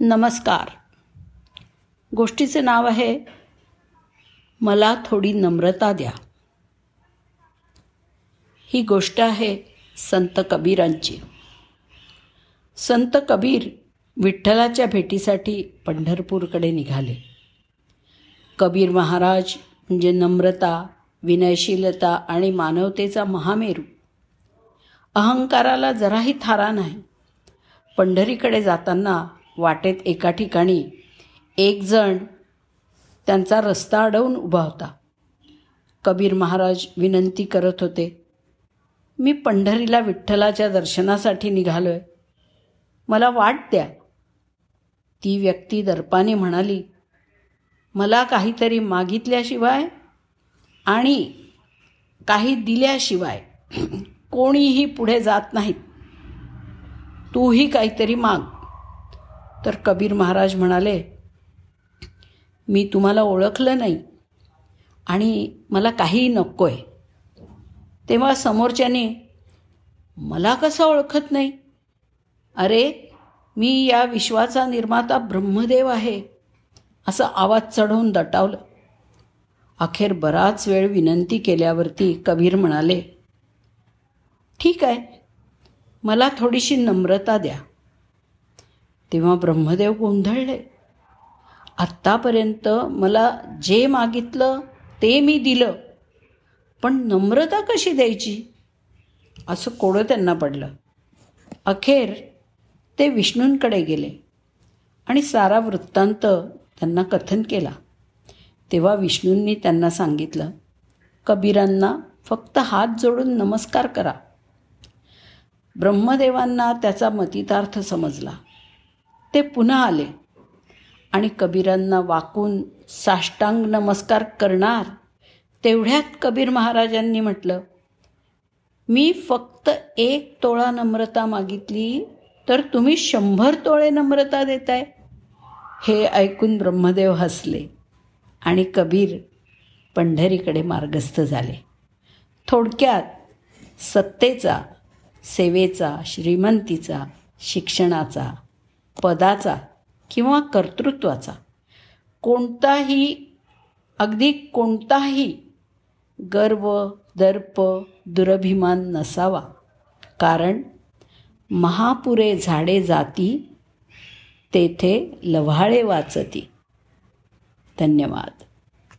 नमस्कार. गोष्टीचे नाव आहे मला थोडी नम्रता द्या. ही गोष्ट आहे संत कबीरांची. संत कबीर विठ्ठलाच्या भेटीसाठी पंढरपूरकडे निघाले. कबीर महाराज म्हणजे नम्रता विनयशीलता आणि मानवतेचा महामेरू. अहंकाराला जराही थारा नाही. पंढरीकडे जाताना वाटेत एका ठिकाणी एक जण त्यांचा रस्ता अडवून उभा होता. कबीर महाराज विनंती करत होते मी पंढरीला विठ्ठलाच्या दर्शनासाठी निघालो आहे मला वाट द्या. ती व्यक्ती दर्पाने म्हणाली मला काहीतरी मागितल्याशिवाय आणि काही दिल्याशिवाय कोणीही पुढे जात नाहीत. तूही काहीतरी माग. तर कबीर महाराज म्हणाले मी तुम्हाला ओळखलं नाही आणि मला काहीही नको आहे तेव्हा समोरच्याने मला कसं ओळखत नाही? अरे मी या विश्वाचा निर्माता ब्रह्मदेव आहे असं आवाज चढवून दटावलं. अखेर बराच वेळ विनंती केल्यावरती कबीर म्हणाले ठीक आहे मला थोडीशी नम्रता द्या. तेव्हा ब्रह्मदेव गोंधळले. आत्तापर्यंत मला जे मागितलं ते मी दिलं. पण नम्रता कशी द्यायची? असं कोडं त्यांना पडलं. अखेर ते विष्णूंकडे गेले आणि सारा वृत्तांत त्यांना कथन केला. तेव्हा विष्णूंनी त्यांना सांगितलं कबीरांना फक्त हात जोडून नमस्कार करा. ब्रह्मदेवांना त्याचा मतितार्थ समजला. ते पुन्हा आले. आणि कबीरांना वाकून साष्टांग नमस्कार करणार तेवढ्यात कबीर महाराजांनी म्हटलं मी फक्त एक तोळा नम्रता मागितली तर तुम्ही शंभर तोळे नम्रता देताय. हे ऐकून ब्रह्मदेव हसले आणि कबीर पंढरीकडे मार्गस्थ झाले. थोडक्यात सत्तेचा सेवेचा श्रीमंतीचा शिक्षणाचा पदाचा किंवा कर्तृत्वाचा. कोणताही अगदी कोणताही गर्व दर्प दुरभिमान नसावा. कारण महापुरे झाडे जाती तेथे लव्हाळे वाचती. धन्यवाद.